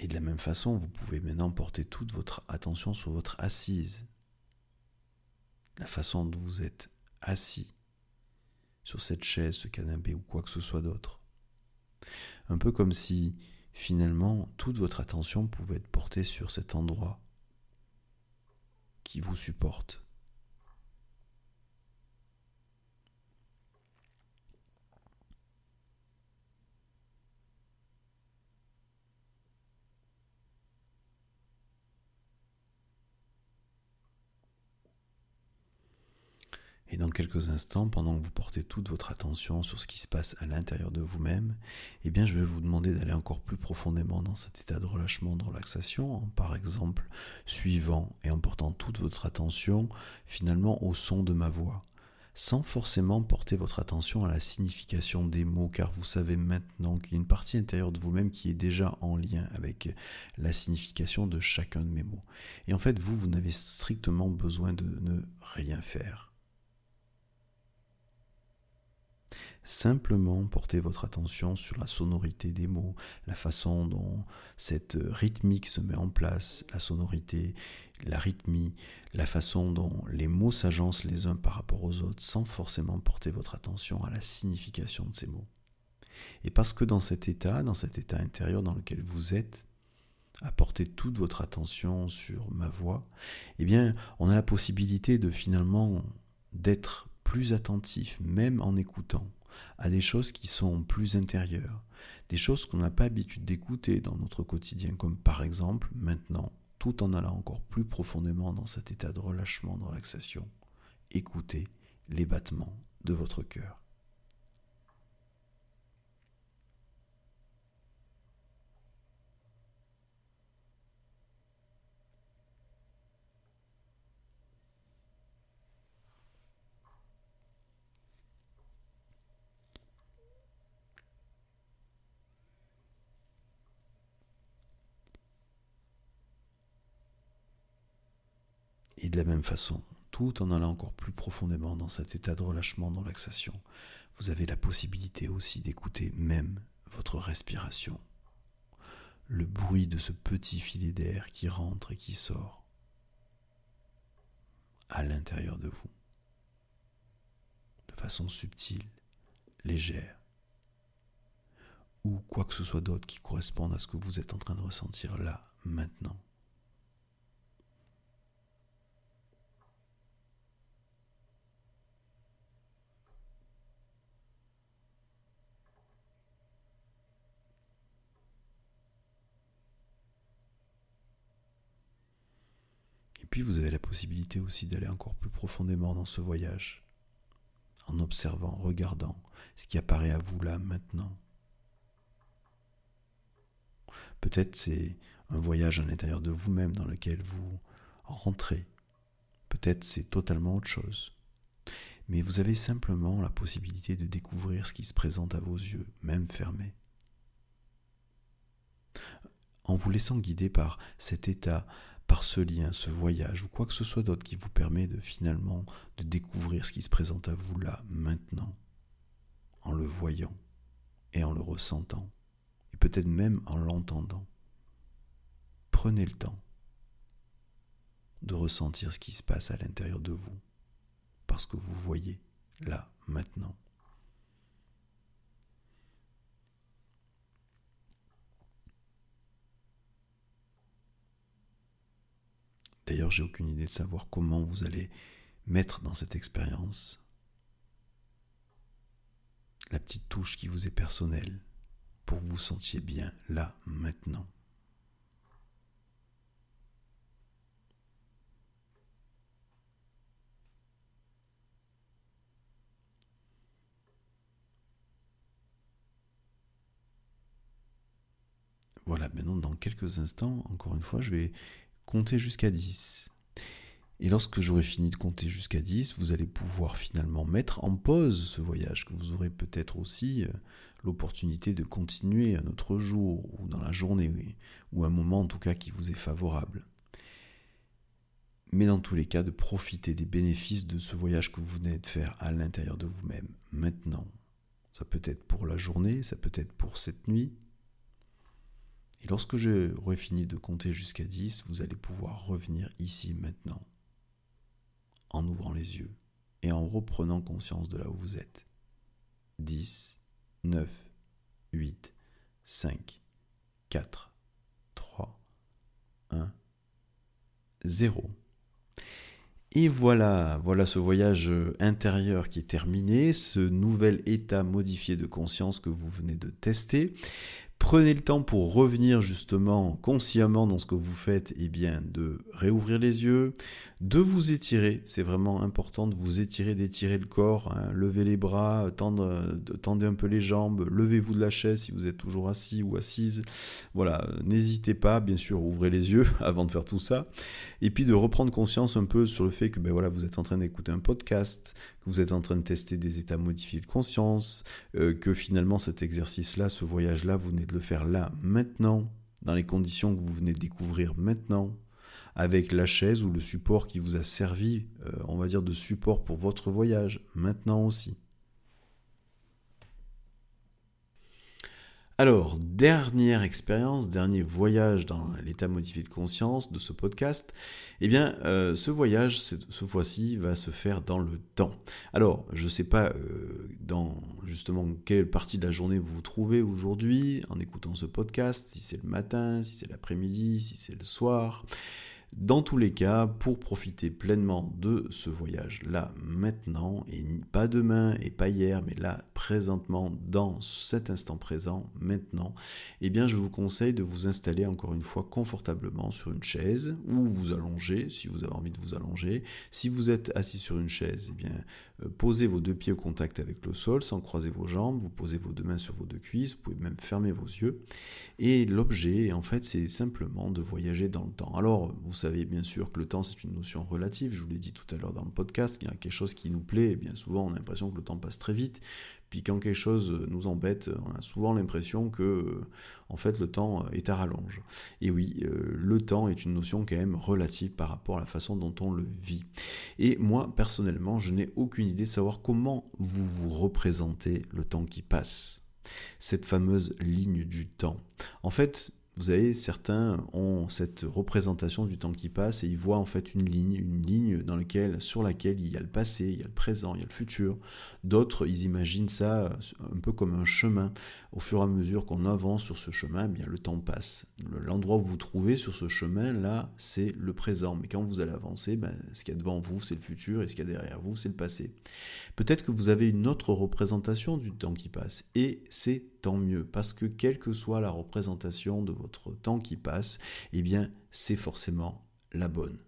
Et de la même façon, vous pouvez maintenant porter toute votre attention sur votre assise, la façon dont vous êtes assis sur cette chaise, ce canapé ou quoi que ce soit d'autre. Un peu comme si finalement toute votre attention pouvait être portée sur cet endroit qui vous supporte. Et dans quelques instants, pendant que vous portez toute votre attention sur ce qui se passe à l'intérieur de vous-même, eh bien, je vais vous demander d'aller encore plus profondément dans cet état de relâchement, de relaxation, en par exemple suivant et en portant toute votre attention finalement au son de ma voix, sans forcément porter votre attention à la signification des mots, car vous savez maintenant qu'il y a une partie intérieure de vous-même qui est déjà en lien avec la signification de chacun de mes mots. Et en fait, vous, vous n'avez strictement besoin de ne rien faire Simplement portez votre attention sur la sonorité des mots, la façon dont cette rythmique se met en place, la sonorité, la rythmie, la façon dont les mots s'agencent les uns par rapport aux autres, sans forcément porter votre attention à la signification de ces mots. Et parce que dans cet état, dans cet état intérieur dans lequel vous êtes, à porter toute votre attention sur ma voix, eh bien, on a la possibilité de finalement d'être plus attentif, même en écoutant, à des choses qui sont plus intérieures, des choses qu'on n'a pas l'habitude d'écouter dans notre quotidien, comme par exemple maintenant, tout en allant encore plus profondément dans cet état de relâchement, de relaxation, écoutez les battements de votre cœur. Et de la même façon, tout en allant encore plus profondément dans cet état de relâchement, de relaxation, vous avez la possibilité aussi d'écouter même votre respiration. Le bruit de ce petit filet d'air qui rentre et qui sort à l'intérieur de vous, de façon subtile, légère, ou quoi que ce soit d'autre qui corresponde à ce que vous êtes en train de ressentir là, maintenant. Vous avez la possibilité aussi d'aller encore plus profondément dans ce voyage, en observant, regardant ce qui apparaît à vous là maintenant. Peut-être c'est un voyage à l'intérieur de vous-même dans lequel vous rentrez. Peut-être c'est totalement autre chose. Mais vous avez simplement la possibilité de découvrir ce qui se présente à vos yeux, même fermés. En vous laissant guider par cet état, par ce lien, ce voyage ou quoi que ce soit d'autre qui vous permet de finalement de découvrir ce qui se présente à vous là, maintenant, en le voyant et en le ressentant, et peut-être même en l'entendant. Prenez le temps de ressentir ce qui se passe à l'intérieur de vous, parce que vous voyez là, maintenant. D'ailleurs, j'ai aucune idée de savoir comment vous allez mettre dans cette expérience la petite touche qui vous est personnelle pour que vous sentiez bien là, maintenant. Voilà, maintenant dans quelques instants, encore une fois, je vais compter jusqu'à 10. Et lorsque j'aurai fini de compter jusqu'à 10, vous allez pouvoir finalement mettre en pause ce voyage, que vous aurez peut-être aussi euh, l'opportunité de continuer un autre jour, ou dans la journée, ou un moment en tout cas qui vous est favorable. Mais dans tous les cas, de profiter des bénéfices de ce voyage que vous venez de faire à l'intérieur de vous-même, maintenant. Ça peut être pour la journée, ça peut être pour cette nuit, et lorsque j'aurai fini de compter jusqu'à 10, vous allez pouvoir revenir ici maintenant, en ouvrant les yeux et en reprenant conscience de là où vous êtes. 10, 9, 8, 5, 4, 3, 1, 0. Et voilà, voilà ce voyage intérieur qui est terminé, ce nouvel état modifié de conscience que vous venez de tester. Prenez le temps pour revenir justement consciemment dans ce que vous faites, et eh bien de réouvrir les yeux, de vous étirer. C'est vraiment important de vous étirer, d'étirer le corps, hein. lever les bras, tendre, tendez un peu les jambes, levez-vous de la chaise si vous êtes toujours assis ou assise. Voilà, n'hésitez pas, bien sûr, ouvrez les yeux avant de faire tout ça, et puis de reprendre conscience un peu sur le fait que ben voilà, vous êtes en train d'écouter un podcast, que vous êtes en train de tester des états modifiés de conscience, euh, que finalement cet exercice-là, ce voyage-là, vous venez de le faire là, maintenant, dans les conditions que vous venez de découvrir maintenant, avec la chaise ou le support qui vous a servi, euh, on va dire, de support pour votre voyage, maintenant aussi. Alors, dernière expérience, dernier voyage dans l'état modifié de conscience de ce podcast, eh bien, euh, ce voyage, ce fois-ci, va se faire dans le temps. Alors, je ne sais pas euh, dans justement quelle partie de la journée vous vous trouvez aujourd'hui en écoutant ce podcast, si c'est le matin, si c'est l'après-midi, si c'est le soir. Dans tous les cas, pour profiter pleinement de ce voyage là maintenant, et pas demain et pas hier, mais là présentement, dans cet instant présent, maintenant, eh bien je vous conseille de vous installer encore une fois confortablement sur une chaise ou vous allonger si vous avez envie de vous allonger. Si vous êtes assis sur une chaise, eh bien posez vos deux pieds au contact avec le sol sans croiser vos jambes, vous posez vos deux mains sur vos deux cuisses, vous pouvez même fermer vos yeux. Et l'objet, en fait, c'est simplement de voyager dans le temps. Alors, vous savez bien sûr que le temps, c'est une notion relative, je vous l'ai dit tout à l'heure dans le podcast, il y a quelque chose qui nous plaît, et bien souvent on a l'impression que le temps passe très vite, puis quand quelque chose nous embête, on a souvent l'impression que, euh, en fait, le temps est à rallonge. Et oui, euh, le temps est une notion quand même relative par rapport à la façon dont on le vit. Et moi, personnellement, je n'ai aucune idée de savoir comment vous vous représentez le temps qui passe. Cette fameuse ligne du temps. En fait, vous savez, certains ont cette représentation du temps qui passe et ils voient en fait une ligne, une ligne dans laquelle, sur laquelle il y a le passé, il y a le présent, il y a le futur. D'autres, ils imaginent ça un peu comme un chemin. Au fur et à mesure qu'on avance sur ce chemin, eh bien le temps passe. L'endroit où vous vous trouvez sur ce chemin là, c'est le présent. Mais quand vous allez avancer, ben, ce qu'il y a devant vous, c'est le futur et ce qu'il y a derrière vous, c'est le passé. Peut-être que vous avez une autre représentation du temps qui passe et c'est tant mieux parce que quelle que soit la représentation de votre temps qui passe, eh bien c'est forcément la bonne.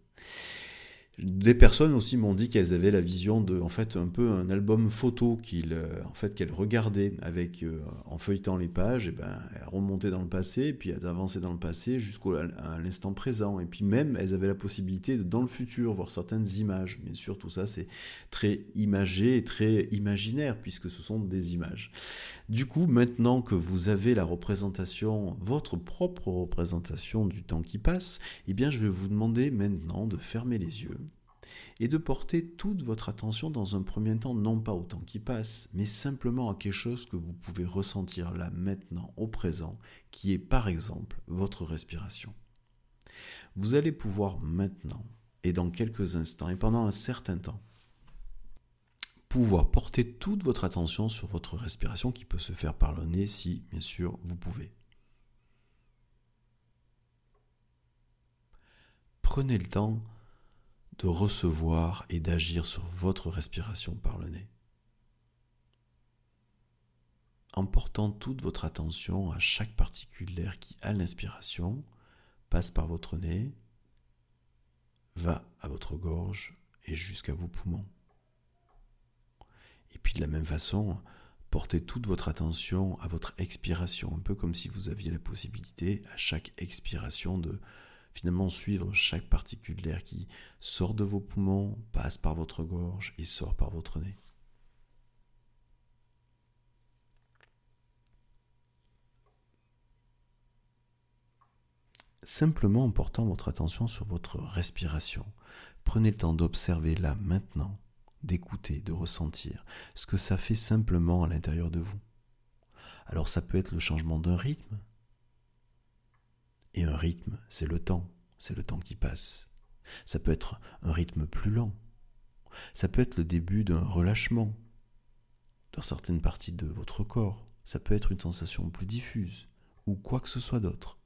Des personnes aussi m'ont dit qu'elles avaient la vision de, en fait, un peu un album photo qu'ils, euh, en fait, qu'elles regardaient avec, euh, en feuilletant les pages, et ben, elles remontaient dans le passé, puis elles avançaient dans le passé jusqu'à l'instant présent. Et puis même, elles avaient la possibilité de, dans le futur, voir certaines images. Bien sûr, tout ça, c'est très imagé et très imaginaire, puisque ce sont des images. Du coup, maintenant que vous avez la représentation, votre propre représentation du temps qui passe, eh bien, je vais vous demander maintenant de fermer les yeux et de porter toute votre attention dans un premier temps, non pas au temps qui passe, mais simplement à quelque chose que vous pouvez ressentir là, maintenant, au présent, qui est par exemple votre respiration. Vous allez pouvoir maintenant, et dans quelques instants, et pendant un certain temps, pouvoir porter toute votre attention sur votre respiration qui peut se faire par le nez si, bien sûr, vous pouvez. Prenez le temps de recevoir et d'agir sur votre respiration par le nez. En portant toute votre attention à chaque particule d'air qui, à l'inspiration, passe par votre nez, va à votre gorge et jusqu'à vos poumons. Et puis de la même façon, portez toute votre attention à votre expiration, un peu comme si vous aviez la possibilité à chaque expiration de finalement suivre chaque particule d'air qui sort de vos poumons, passe par votre gorge et sort par votre nez. Simplement en portant votre attention sur votre respiration, prenez le temps d'observer là maintenant, d'écouter, de ressentir ce que ça fait simplement à l'intérieur de vous. Alors ça peut être le changement d'un rythme, et un rythme, c'est le temps, c'est le temps qui passe. Ça peut être un rythme plus lent. Ça peut être le début d'un relâchement dans certaines parties de votre corps. Ça peut être une sensation plus diffuse ou quoi que ce soit d'autre.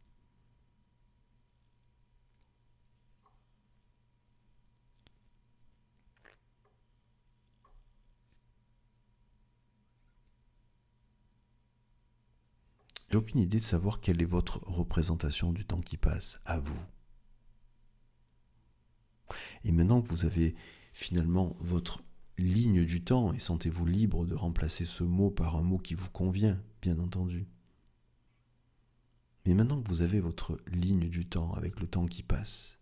J'ai aucune idée de savoir quelle est votre représentation du temps qui passe à vous. Et maintenant que vous avez finalement votre ligne du temps, et sentez-vous libre de remplacer ce mot par un mot qui vous convient, bien entendu. Mais maintenant que vous avez votre ligne du temps avec le temps qui passe,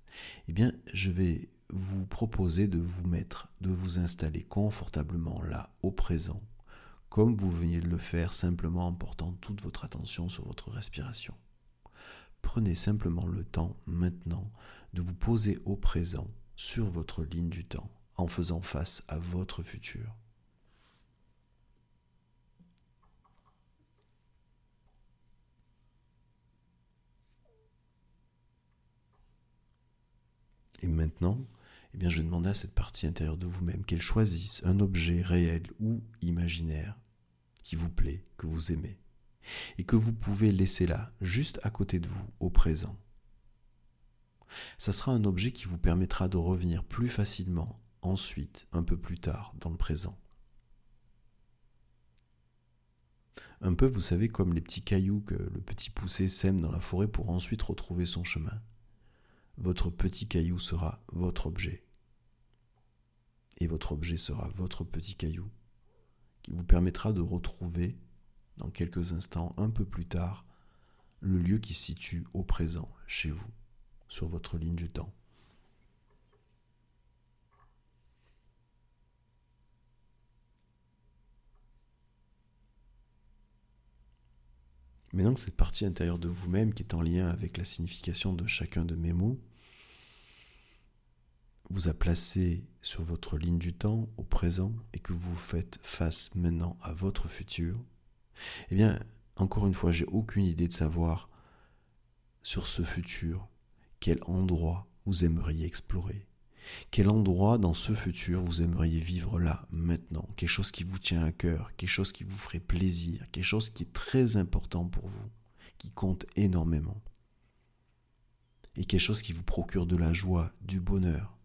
eh bien, je vais vous proposer de vous mettre, de vous installer confortablement là, au présent, comme vous veniez de le faire simplement en portant toute votre attention sur votre respiration. Prenez simplement le temps maintenant de vous poser au présent sur votre ligne du temps en faisant face à votre futur. Et maintenant, eh bien, je vais demander à cette partie intérieure de vous-même qu'elle choisisse un objet réel ou imaginaire qui vous plaît, que vous aimez, et que vous pouvez laisser là, juste à côté de vous, au présent. Ça sera un objet qui vous permettra de revenir plus facilement ensuite, un peu plus tard, dans le présent. Un peu, vous savez, comme les petits cailloux que le petit poussé sème dans la forêt pour ensuite retrouver son chemin votre petit caillou sera votre objet. Et votre objet sera votre petit caillou, qui vous permettra de retrouver, dans quelques instants, un peu plus tard, le lieu qui se situe au présent, chez vous, sur votre ligne du temps. Maintenant que cette partie intérieure de vous-même qui est en lien avec la signification de chacun de mes mots vous a placé sur votre ligne du temps au présent et que vous faites face maintenant à votre futur, eh bien, encore une fois, j'ai aucune idée de savoir sur ce futur quel endroit vous aimeriez explorer. Quel endroit dans ce futur vous aimeriez vivre là, maintenant Quelque chose qui vous tient à cœur, quelque chose qui vous ferait plaisir, quelque chose qui est très important pour vous, qui compte énormément. Et quelque chose qui vous procure de la joie, du bonheur,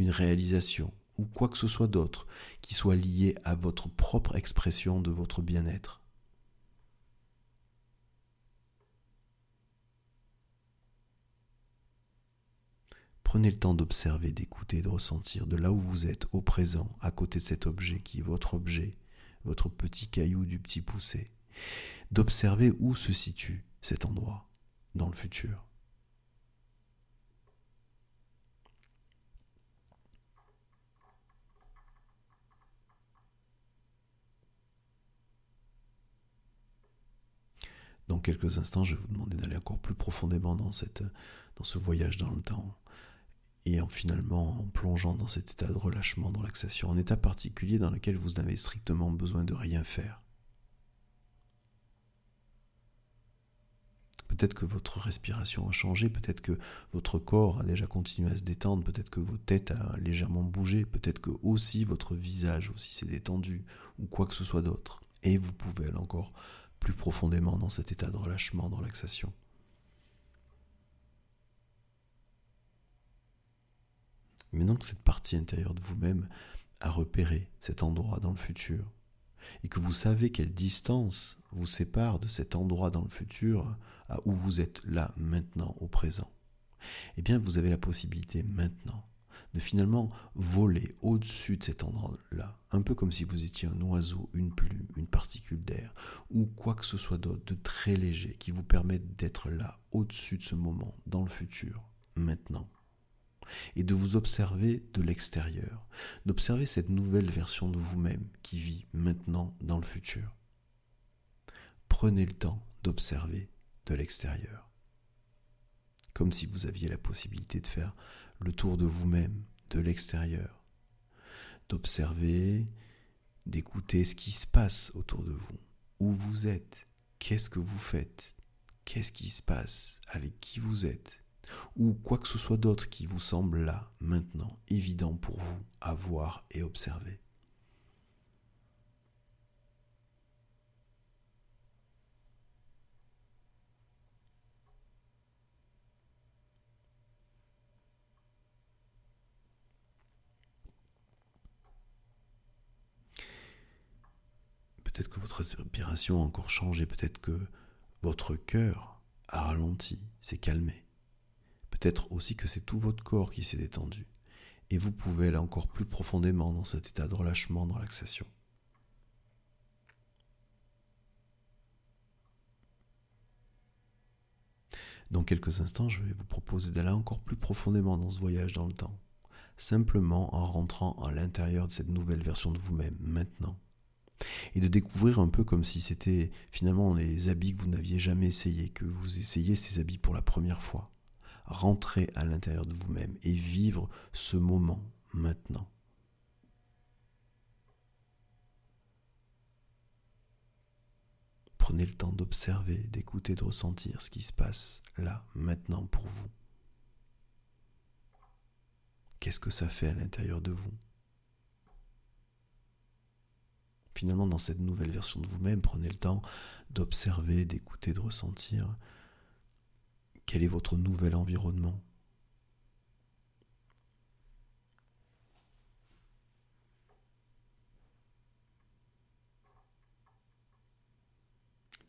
une réalisation ou quoi que ce soit d'autre qui soit lié à votre propre expression de votre bien-être. Prenez le temps d'observer, d'écouter, de ressentir de là où vous êtes, au présent, à côté de cet objet qui est votre objet, votre petit caillou du petit poussé, d'observer où se situe cet endroit dans le futur. Dans quelques instants, je vais vous demander d'aller encore plus profondément dans, cette, dans ce voyage dans le temps et en finalement en plongeant dans cet état de relâchement, dans l'accession, un état particulier dans lequel vous n'avez strictement besoin de rien faire. Peut-être que votre respiration a changé, peut-être que votre corps a déjà continué à se détendre, peut-être que votre tête a légèrement bougé, peut-être que aussi votre visage aussi s'est détendu, ou quoi que ce soit d'autre. Et vous pouvez encore plus profondément dans cet état de relâchement, dans relaxation. Maintenant que cette partie intérieure de vous-même a repéré cet endroit dans le futur, et que vous savez quelle distance vous sépare de cet endroit dans le futur à où vous êtes là maintenant au présent, eh bien vous avez la possibilité maintenant de finalement voler au-dessus de cet endroit-là, un peu comme si vous étiez un oiseau, une plume, une particule d'air, ou quoi que ce soit d'autre de très léger qui vous permette d'être là, au-dessus de ce moment, dans le futur, maintenant. Et de vous observer de l'extérieur, d'observer cette nouvelle version de vous-même qui vit maintenant dans le futur. Prenez le temps d'observer de l'extérieur, comme si vous aviez la possibilité de faire le tour de vous-même, de l'extérieur, d'observer, d'écouter ce qui se passe autour de vous, où vous êtes, qu'est-ce que vous faites, qu'est-ce qui se passe, avec qui vous êtes, ou quoi que ce soit d'autre qui vous semble là, maintenant, évident pour vous à voir et observer. Peut-être que votre respiration a encore changé, peut-être que votre cœur a ralenti, s'est calmé. Peut-être aussi que c'est tout votre corps qui s'est détendu. Et vous pouvez aller encore plus profondément dans cet état de relâchement, de relaxation. Dans quelques instants, je vais vous proposer d'aller encore plus profondément dans ce voyage dans le temps, simplement en rentrant à l'intérieur de cette nouvelle version de vous-même, maintenant et de découvrir un peu comme si c'était finalement les habits que vous n'aviez jamais essayé, que vous essayez ces habits pour la première fois. Rentrer à l'intérieur de vous-même et vivre ce moment maintenant. Prenez le temps d'observer, d'écouter, de ressentir ce qui se passe là, maintenant pour vous. Qu'est-ce que ça fait à l'intérieur de vous? Finalement dans cette nouvelle version de vous-même, prenez le temps d'observer, d'écouter, de ressentir quel est votre nouvel environnement.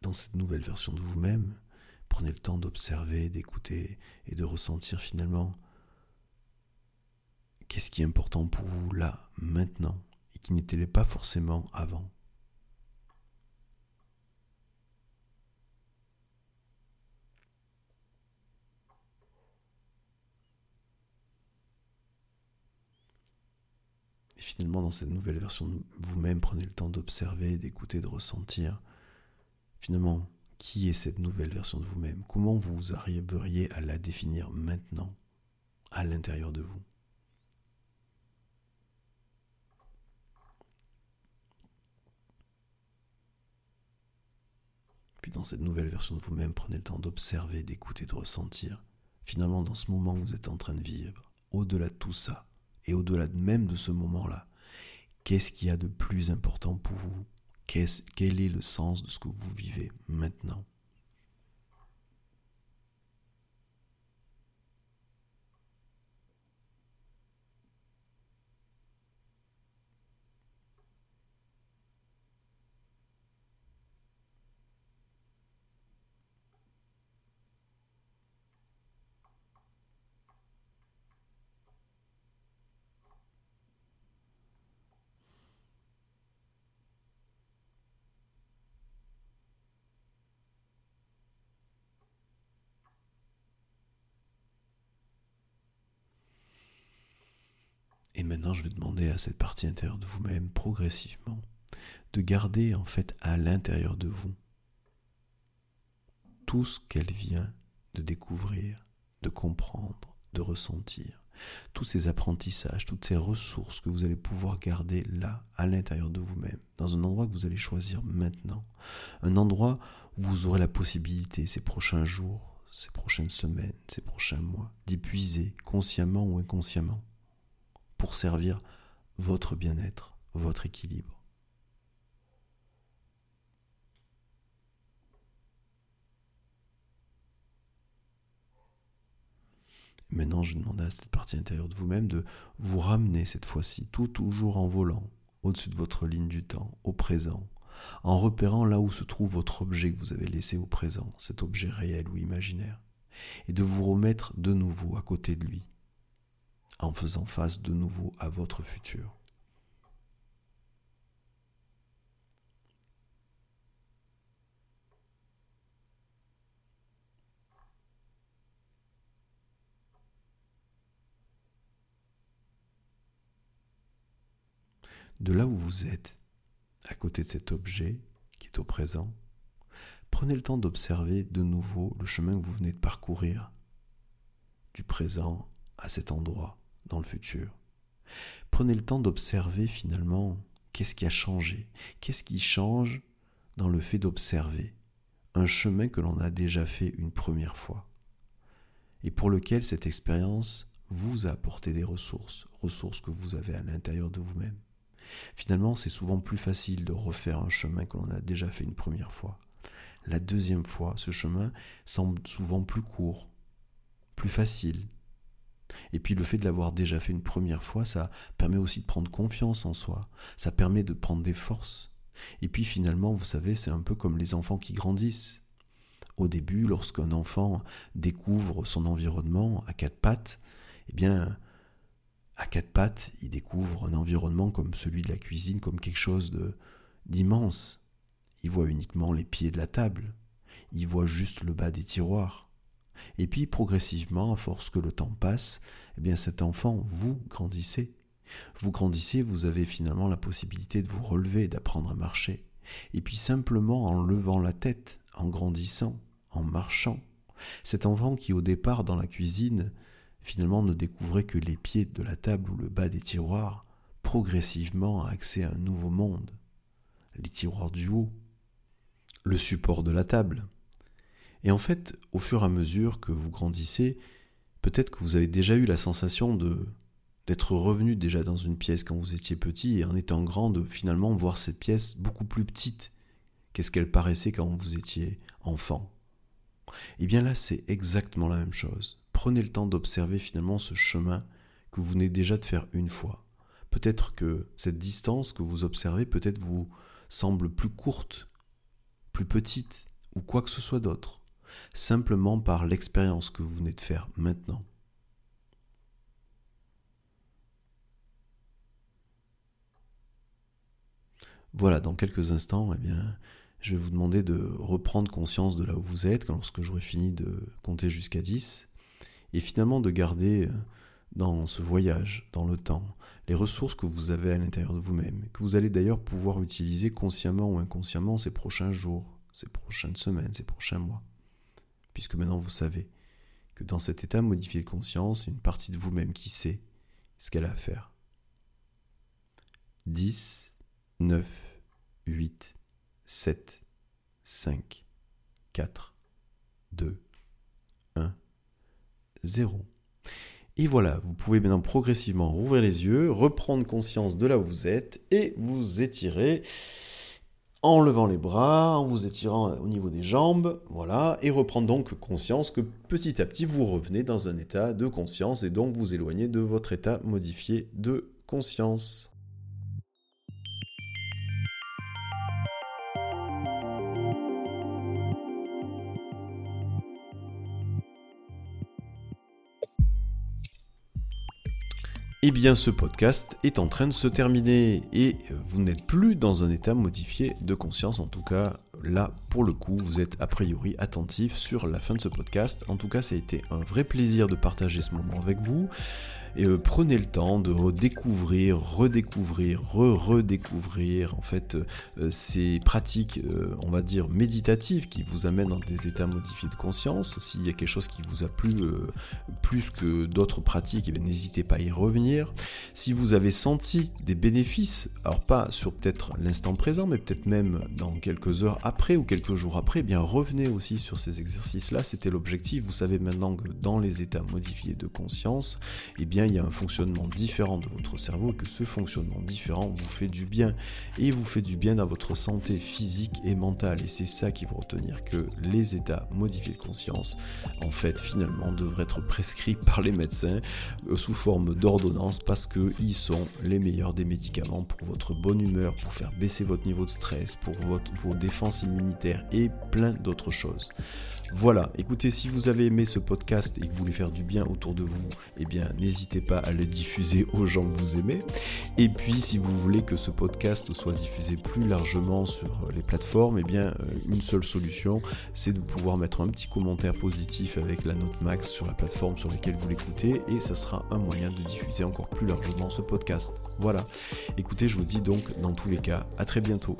Dans cette nouvelle version de vous-même, prenez le temps d'observer, d'écouter et de ressentir finalement qu'est-ce qui est important pour vous là, maintenant qui n'était pas forcément avant. Et finalement, dans cette nouvelle version de vous-même, prenez le temps d'observer, d'écouter, de ressentir. Finalement, qui est cette nouvelle version de vous-même? Comment vous arriveriez à la définir maintenant, à l'intérieur de vous? Puis dans cette nouvelle version de vous-même, prenez le temps d'observer, d'écouter, de ressentir. Finalement, dans ce moment que vous êtes en train de vivre, au-delà de tout ça, et au-delà même de ce moment-là, qu'est-ce qu'il y a de plus important pour vous? Quel est le sens de ce que vous vivez maintenant? Et maintenant, je vais demander à cette partie intérieure de vous-même, progressivement, de garder en fait à l'intérieur de vous tout ce qu'elle vient de découvrir, de comprendre, de ressentir, tous ces apprentissages, toutes ces ressources que vous allez pouvoir garder là, à l'intérieur de vous-même, dans un endroit que vous allez choisir maintenant, un endroit où vous aurez la possibilité ces prochains jours, ces prochaines semaines, ces prochains mois, d'épuiser consciemment ou inconsciemment pour servir votre bien-être, votre équilibre. Maintenant, je demande à cette partie intérieure de vous-même de vous ramener cette fois-ci, tout toujours en volant, au-dessus de votre ligne du temps, au présent, en repérant là où se trouve votre objet que vous avez laissé au présent, cet objet réel ou imaginaire, et de vous remettre de nouveau à côté de lui, en faisant face de nouveau à votre futur. De là où vous êtes, à côté de cet objet qui est au présent, prenez le temps d'observer de nouveau le chemin que vous venez de parcourir, du présent à cet endroit le futur. Prenez le temps d'observer finalement qu'est-ce qui a changé, qu'est-ce qui change dans le fait d'observer un chemin que l'on a déjà fait une première fois et pour lequel cette expérience vous a apporté des ressources, ressources que vous avez à l'intérieur de vous-même. Finalement, c'est souvent plus facile de refaire un chemin que l'on a déjà fait une première fois. La deuxième fois, ce chemin semble souvent plus court, plus facile, et puis le fait de l'avoir déjà fait une première fois, ça permet aussi de prendre confiance en soi, ça permet de prendre des forces. Et puis finalement, vous savez, c'est un peu comme les enfants qui grandissent. Au début, lorsqu'un enfant découvre son environnement à quatre pattes, eh bien, à quatre pattes, il découvre un environnement comme celui de la cuisine, comme quelque chose de d'immense. Il voit uniquement les pieds de la table, il voit juste le bas des tiroirs. Et puis progressivement, à force que le temps passe, eh bien cet enfant, vous grandissez. Vous grandissez, vous avez finalement la possibilité de vous relever, d'apprendre à marcher. Et puis simplement en levant la tête, en grandissant, en marchant. Cet enfant qui au départ dans la cuisine, finalement ne découvrait que les pieds de la table ou le bas des tiroirs, progressivement a accès à un nouveau monde. Les tiroirs du haut, le support de la table, et en fait, au fur et à mesure que vous grandissez, peut-être que vous avez déjà eu la sensation de d'être revenu déjà dans une pièce quand vous étiez petit et en étant grand de finalement voir cette pièce beaucoup plus petite qu'est-ce qu'elle paraissait quand vous étiez enfant? Eh bien là, c'est exactement la même chose. Prenez le temps d'observer finalement ce chemin que vous venez déjà de faire une fois. Peut-être que cette distance que vous observez peut-être vous semble plus courte, plus petite ou quoi que ce soit d'autre simplement par l'expérience que vous venez de faire maintenant. Voilà, dans quelques instants, eh bien, je vais vous demander de reprendre conscience de là où vous êtes lorsque j'aurai fini de compter jusqu'à 10 et finalement de garder euh, dans ce voyage, dans le temps, les ressources que vous avez à l'intérieur de vous-même, que vous allez d'ailleurs pouvoir utiliser consciemment ou inconsciemment ces prochains jours, ces prochaines semaines, ces prochains mois puisque maintenant vous savez que dans cet état modifié de conscience, il y a une partie de vous-même qui sait ce qu'elle a à faire. 10, 9, 8, 7, 5, 4, 2, 1, 0. Et voilà, vous pouvez maintenant progressivement rouvrir les yeux, reprendre conscience de là où vous êtes et vous étirer en levant les bras, en vous étirant au niveau des jambes, voilà, et reprendre donc conscience que petit à petit vous revenez dans un état de conscience et donc vous éloignez de votre état modifié de conscience. Eh bien, ce podcast est en train de se terminer et vous n'êtes plus dans un état modifié de conscience. En tout cas, là, pour le coup, vous êtes a priori attentif sur la fin de ce podcast. En tout cas, ça a été un vrai plaisir de partager ce moment avec vous. Et euh, prenez le temps de redécouvrir, redécouvrir, re-redécouvrir en fait euh, ces pratiques, euh, on va dire méditatives qui vous amènent dans des états modifiés de conscience. S'il y a quelque chose qui vous a plu plus que d'autres pratiques, eh n'hésitez pas à y revenir. Si vous avez senti des bénéfices, alors pas sur peut-être l'instant présent, mais peut-être même dans quelques heures après ou quelques jours après, eh bien revenez aussi sur ces exercices-là. C'était l'objectif. Vous savez maintenant que dans les états modifiés de conscience, eh bien il y a un fonctionnement différent de votre cerveau et que ce fonctionnement différent vous fait du bien et vous fait du bien dans votre santé physique et mentale. Et c'est ça qui vous retenir que les états modifiés de conscience, en fait, finalement, devraient être prescrits par les médecins euh, sous forme d'ordonnance parce qu'ils sont les meilleurs des médicaments pour votre bonne humeur, pour faire baisser votre niveau de stress, pour vos défenses immunitaires et plein d'autres choses. Voilà, écoutez, si vous avez aimé ce podcast et que vous voulez faire du bien autour de vous, eh bien n'hésitez pas à le diffuser aux gens que vous aimez. Et puis si vous voulez que ce podcast soit diffusé plus largement sur les plateformes, eh bien euh, une seule solution, c'est de pouvoir mettre un petit commentaire positif avec la note max sur la plateforme sur laquelle vous l'écoutez et ça sera un moyen de diffuser encore plus largement ce podcast. Voilà. Écoutez, je vous dis donc dans tous les cas, à très bientôt.